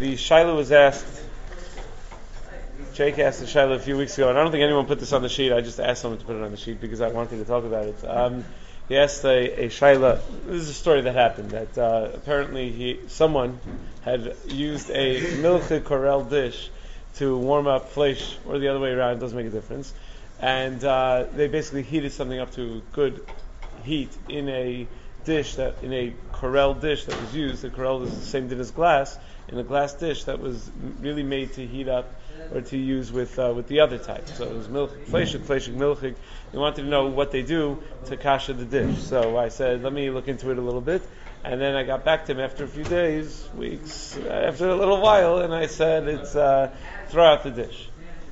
the shaila was asked. Jake asked the shaila a few weeks ago, and I don't think anyone put this on the sheet. I just asked someone to put it on the sheet because I wanted to talk about it. Um, he asked a, a shaila. This is a story that happened. That uh, apparently he someone had used a milche Corelle dish to warm up flesh, or the other way around. It doesn't make a difference. And uh, they basically heated something up to good heat in a dish that in a Corelle dish that was used. The Corelle is the same thing as glass in a glass dish that was really made to heat up or to use with uh, with the other type. So it was milchik, fleshik, fleshik, milchik. They wanted to know what they do to kasha the dish. So I said, let me look into it a little bit. And then I got back to him after a few days, weeks, after a little while, and I said, it's uh, throw out the dish.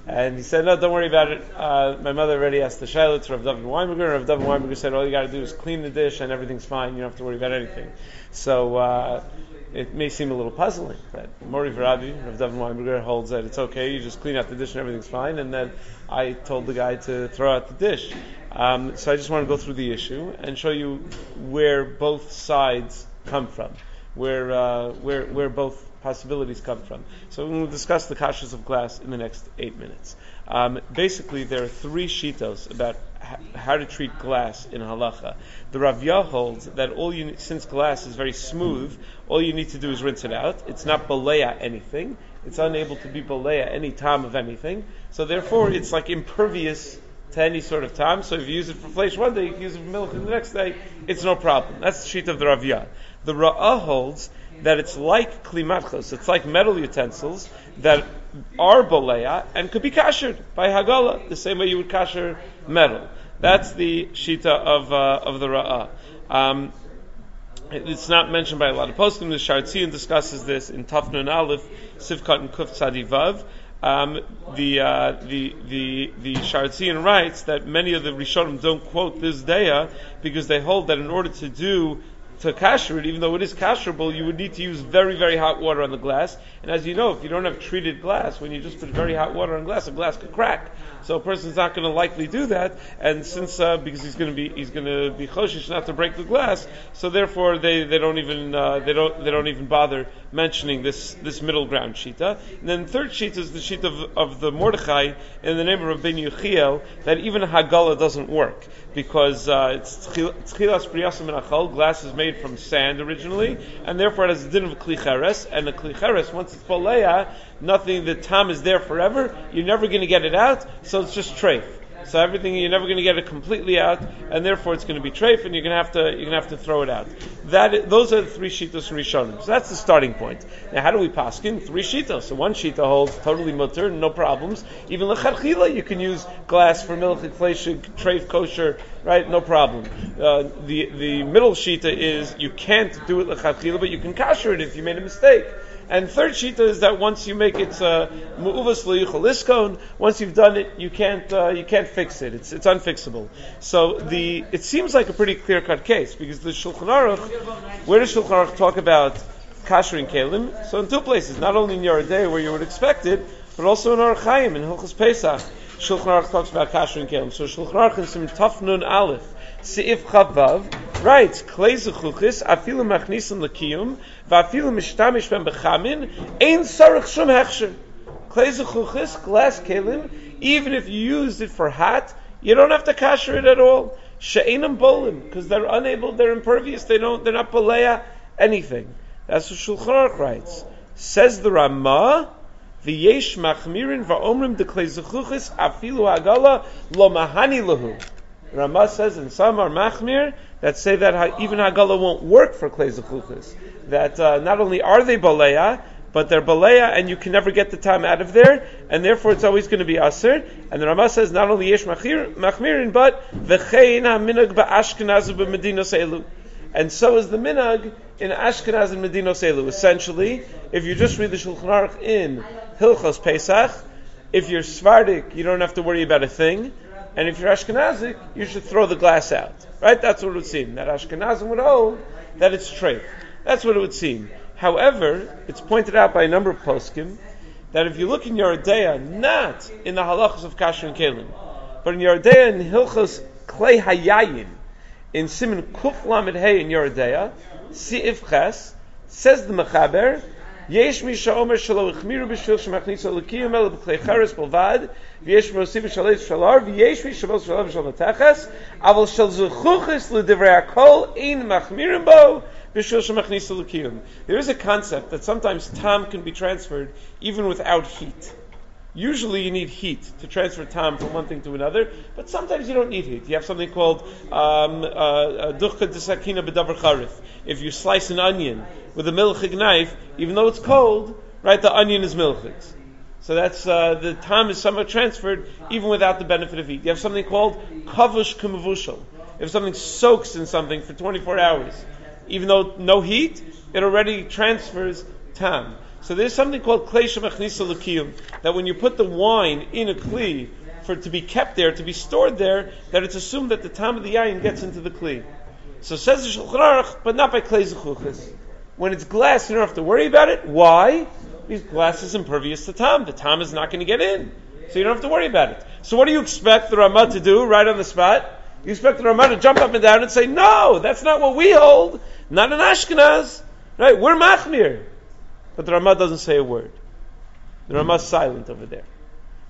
And he said, no, don't worry about it. Uh, my mother already asked the shaila to Rav David Weinberger. Rav David Weinberger said, all you got to do is clean the dish and everything's fine. You don't have to worry about anything. So uh, it may seem a little puzzling that Mori Varabi, Rav David Weinberger, holds that it's okay. You just clean out the dish and everything's fine. And then I told the guy to throw out the dish. Um, so I just want to go through the issue and show you where both sides come from, where uh, where where both possibilities come from. So we'll discuss the kashas of glass in the next eight minutes. Um, basically, there are three shitos about how to treat glass in halacha. The Ravya holds that all you since glass is very smooth, all you need to do is rinse it out. It's not balea anything. It's unable to be balea any time of anything. So therefore, it's like impervious to any sort of time. So if you use it for flesh one day, you can use it for milk the next day. It's no problem. That's the sheet of the Ravya. The Ra'ah holds that it's like klimatchos, it's like metal utensils that are bolea and could be kashered by hagala, the same way you would kasher metal. That's the shita of uh, of the ra'ah. Um, it's not mentioned by a lot of poskim. The Sha'ar HaTziyun discusses this in Tafnun Aleph, Sivkat and Kuf Tzadivav. Um, the, uh, the the the Sha'ar HaTziyun writes that many of the Rishonim don't quote this daya because they hold that in order to do to kasher it, even though it is kasherable, you would need to use very, very hot water on the glass. And as you know, if you don't have treated glass, when you just put very hot water on glass, a glass could crack. So a person's not going to likely do that. And since uh, because he's going to be he's going to be choshish not to break the glass, so therefore they, they don't even uh, they don't they don't even bother mentioning this this middle ground shita. And then the third shita is the shita of, of the Mordechai in the name of Rabbi Yechiel that even hagala doesn't work because uh, it's tchilas priyasim and. Glass is made from sand originally, and therefore it has a din of klicheres. And the klicheres, once it's poleya, nothing. The tam is there forever. You're never going to get it out, so it's just treif. So everything you're never going to get it completely out, and therefore it's going to be treif, and you're going to have to you're going to have to throw it out. That those are the three shitos and rishonim. So that's the starting point. Now, how do we paskin? Three shitos. So one shita holds totally mutter, no problems. Even lechatchila, you can use glass for milk, treif, kosher, right? No problem. Uh, the the middle shita is you can't do it lechatchila, but you can kasher it if you made a mistake. And third shita is that once you make it uh, mu'uvas uh, once you've done it, you can't uh, you can't fix it. It's it's unfixable. So the it seems like a pretty clear cut case because the Shulchan Aruch, where does Shulchan Aruch talk about kasher and kelim? So in two places, not only in Yoreh De'ah where you would expect it, but also in Orach Chaim in Hilchos Pesach. Shulchan Aruch talks about kasher and kelim. So Shulchan Aruch in some Tafnun Aleph. Seif Chavav writes, Klei afilu machnisim lekiyum, va'afilu mishtamish ben bechamin, ein sarach shum. Klei glass kelim, even if you used it for hat, you don't have to kasher it at all. She'enam bolim, because they're unable, they're impervious, they don't, they're not polea, anything. That's what Shulchan Aruch writes. Says the Ramah, V'yesh machmirin va'omrim de klei zechuchis afilu agala lo mahani lahu. Ramah says, and some are machmir that say that even Hagala won't work for Klei That uh, not only are they Balea, but they're Balea and you can never get the time out of there, and therefore it's always going to be Aser. And the Ramah says not only Yesh Machmirin, but V'chein HaMinag Ba'ashkenaz B'Medinos Elu. And so is the Minag in Ashkenaz and Medinos Elu. Essentially, if you just read the Shulchan Aruch in Hilchos Pesach, if you're Svardik, you don't have to worry about a thing. And if you're Ashkenazic, you should throw the glass out. Right? That's what it would seem. That Ashkenazim would hold that it's treif. That's what it would seem. However, it's pointed out by a number of poskim that if you look in Yoreh De'ah, not in the halachas of Kasher and Kalim, but in Yoreh De'ah in Hilchos Klei Hayayin, in Siman Kuf Lamed Hey in Yoreh De'ah, Si'if Ches, says the Mechaber, יש מי שאומר שלא החמירו בשביל שמכניסו לקיום אלא בכלי חרס בלבד, ויש מוסיף שלט שלר, ויש מי שבו שלר ושל מתחס, אבל של זכוכס לדברי הכל אין מחמירים בו, בשביל שמכניסו לקיום. There is a concept that sometimes tam can be transferred even without heat. Usually you need heat to transfer time from one thing to another, but sometimes you don't need heat. You have something called um, uh, duchka desakina bedavar charif. If you slice an onion with a milchig knife, even though it's cold, right, the onion is milchig. So that's uh, the time is somewhat transferred even without the benefit of heat. You have something called kavush kumavushal. If something soaks in something for 24 hours, even though no heat, it already transfers tam. So there's something called kleisha machnisa l'kiyum, that when you put the wine in a kli for it to be kept there, to be stored there, that it's assumed that the tam of the yayin gets into the kli. So says the Shulchan Aruch, but not by klei zechuchas. When it's glass, you don't have to worry about it. Why? Because glass is impervious to tam. The tam is not going to get in. So you don't have to worry about it. So what do you expect the Ramah to do right on the spot? You expect the Ramah to jump up and down and say, no, that's not what we hold. Not an Ashkenaz. Right? We're Machmir. But the Ramah doesn't say a word. The Ramah is silent over there.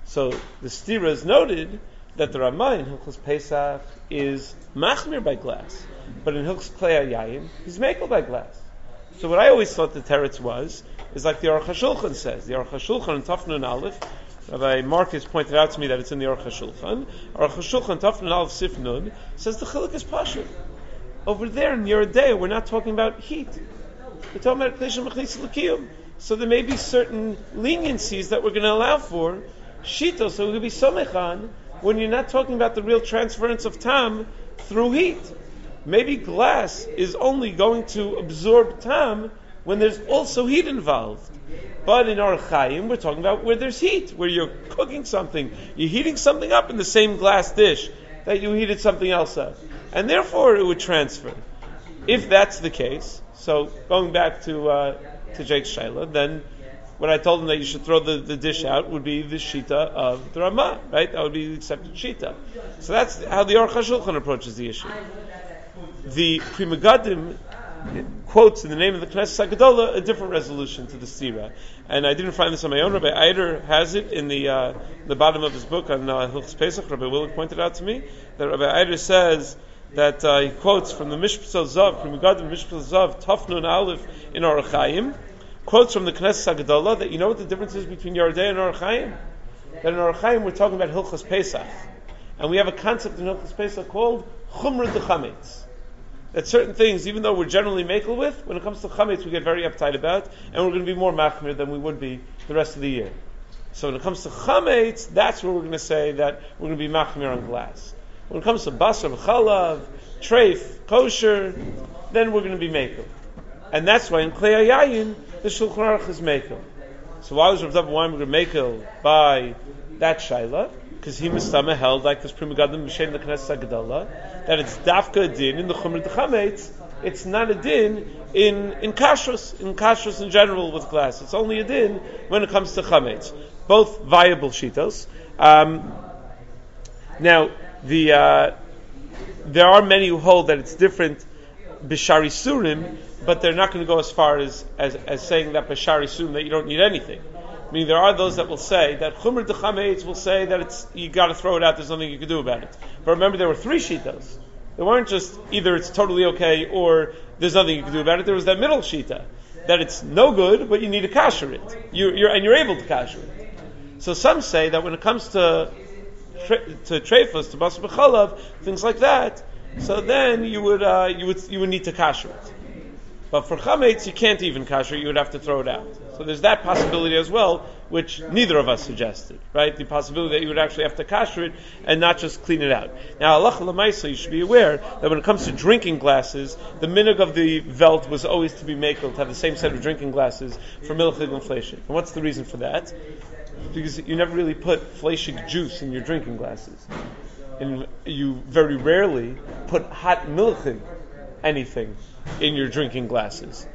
So the Stira is noted that the Ramah in Hilchos Pesach is Machmir by glass. But in Hilchos Klei Yayin, he's Mekel by glass. So what I always thought the teretz was, is like the Aruch HaShulchan says. The Aruch HaShulchan in Tafnun Aleph, Rabbi Marcus pointed out to me that it's in the Aruch HaShulchan. Aruch HaShulchan, Tafnun Aleph Sifnun, says the Chilik is Pashut. Over there in Yoreh De'ah, we're not talking about heat. We're talking about L'kiyum. So there may be certain leniencies that we're going to allow for. Shito, so it could be Somechan, when you're not talking about the real transference of Tam through heat. Maybe glass is only going to absorb Tam when there's also heat involved. But in Orach Chaim, we're talking about where there's heat, where you're cooking something, you're heating something up in the same glass dish that you heated something else up. And therefore it would transfer. If that's the case, so going back to uh, to Jake's Shaila, then when I told him that you should throw the, the dish out would be the Shita of the Ramah, right? That would be the accepted Shita. So that's how the Aruch HaShulchan approaches the issue. The Pri Megadim quotes in the name of the Knesset HaGedolah a different resolution to the Stira. And I didn't find this on my own. Rabbi Eider has it in the uh, the bottom of his book on uh, Hilchos Pesach. Rabbi Willig pointed out to me that Rabbi Eider says that uh, he quotes from the Mishpah Zav, from Megadim Mishpah Zav, Tafnun Aleph in Orach Chaim, quotes from the Knesset HaGedolah that you know what the difference is between Yoreh De'ah and Orach Chaim? That in Orach Chaim we're talking about Hilchos Pesach. And we have a concept in Hilchos Pesach called Chumrah de Chametz that certain things, even though we're generally makel with, when it comes to chametz, we get very uptight about, and we're going to be more machmir than we would be the rest of the year. So when it comes to chametz, that's where we're going to say that we're going to be machmir on glass. When it comes to basar, chalav, treif, kosher, then we're going to be makel. And that's why in klei yayin, the shulchan aruch is makel. So why was Rav David Weinberger makel by that shaila? because he mistama held like this Pri Megadim Mishen the Knesset HaGedolah that it's dafka din in the Chumr Chametz. It's not a din in in kashrus in kashrus in general with glass. It's only a din when it comes to chametz. Both viable shitos. Um, now the uh, there are many who hold that it's different b'shari surim, but they're not going to go as far as, as, as saying that b'shari surim that you don't need anything. I mean, there are those that will say that Chumr Dechametz will say that it's you got to throw it out. There's nothing you can do about it. But remember, there were three shitas. There weren't just either it's totally okay or there's nothing you can do about it. There was that middle shita that it's no good, but you need to kasher it. You, you're, and you're able to kasher it. So some say that when it comes to to treifas, to bas b'chalav, things like that, so then you would uh, you would you would need to kasher it. But for chametz, you can't even kasher; it, you would have to throw it out. So there's that possibility as well, which neither of us suggested, right? The possibility that you would actually have to kasher it and not just clean it out. Now, Allah lemaisa, you should be aware that when it comes to drinking glasses, the minig of the velt was always to be makel, to have the same set of drinking glasses for milchig inflation. And what's the reason for that? Because you never really put fleshig juice in your drinking glasses. And you very rarely put hot milchig anything in your drinking glasses.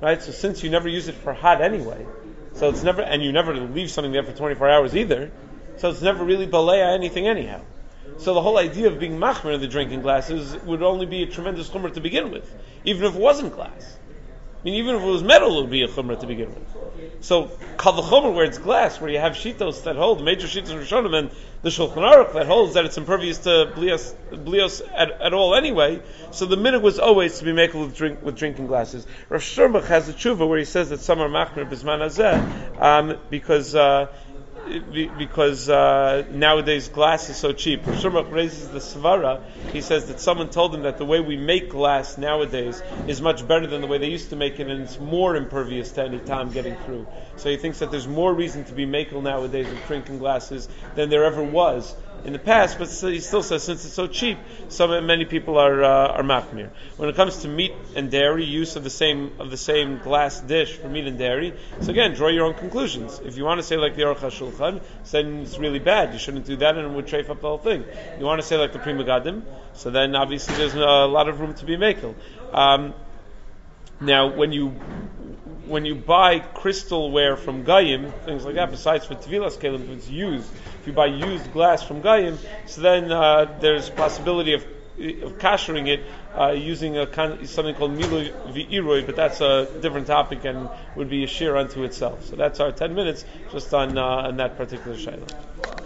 Right? So since you never use it for hot anyway, so it's never, and you never leave something there for 24 hours either, so it's never really balea anything anyhow. So the whole idea of being machmer in the drinking glasses would only be a tremendous chumr to begin with, even if it wasn't glass. I mean, even if it was metal, it would be a chumrah to begin with. So kavachomer, where it's glass, where you have shitos that hold major shitos in Rishonim, and the Shulchan Aruch that holds that it's impervious to blios, blios at, at, all anyway. So the minute was always to be made with drink with drinking glasses. Rav Shermach has a tshuva where he says that some are machmir bisman hazeh um, because. Uh, because uh, nowadays glass is so cheap. Shurmach raises the svara. He says that someone told him that the way we make glass nowadays is much better than the way they used to make it, and it's more impervious to any time getting through. So he thinks that there's more reason to be makel nowadays with drinking glasses than there ever was in the past, but he still says since it's so cheap, some many people are uh, are machmir. When it comes to meat and dairy, use of the same of the same glass dish for meat and dairy. So again, draw your own conclusions. If you want to say like the Aruch HaShulchan, then it's really bad. You shouldn't do that, and it would trafe up the whole thing. You want to say like the Pri Megadim, so then obviously there's a lot of room to be makel. Um, now, when you when you buy crystalware from Gayim, things like that, besides for Tevilas Kalim, if it's used, if you buy used glass from Gayim, so then uh, there's possibility of of kashering it uh, using a something called milu v'iroi, but that's a different topic and would be a shear unto itself. So that's our ten minutes just on uh, on that particular shayla.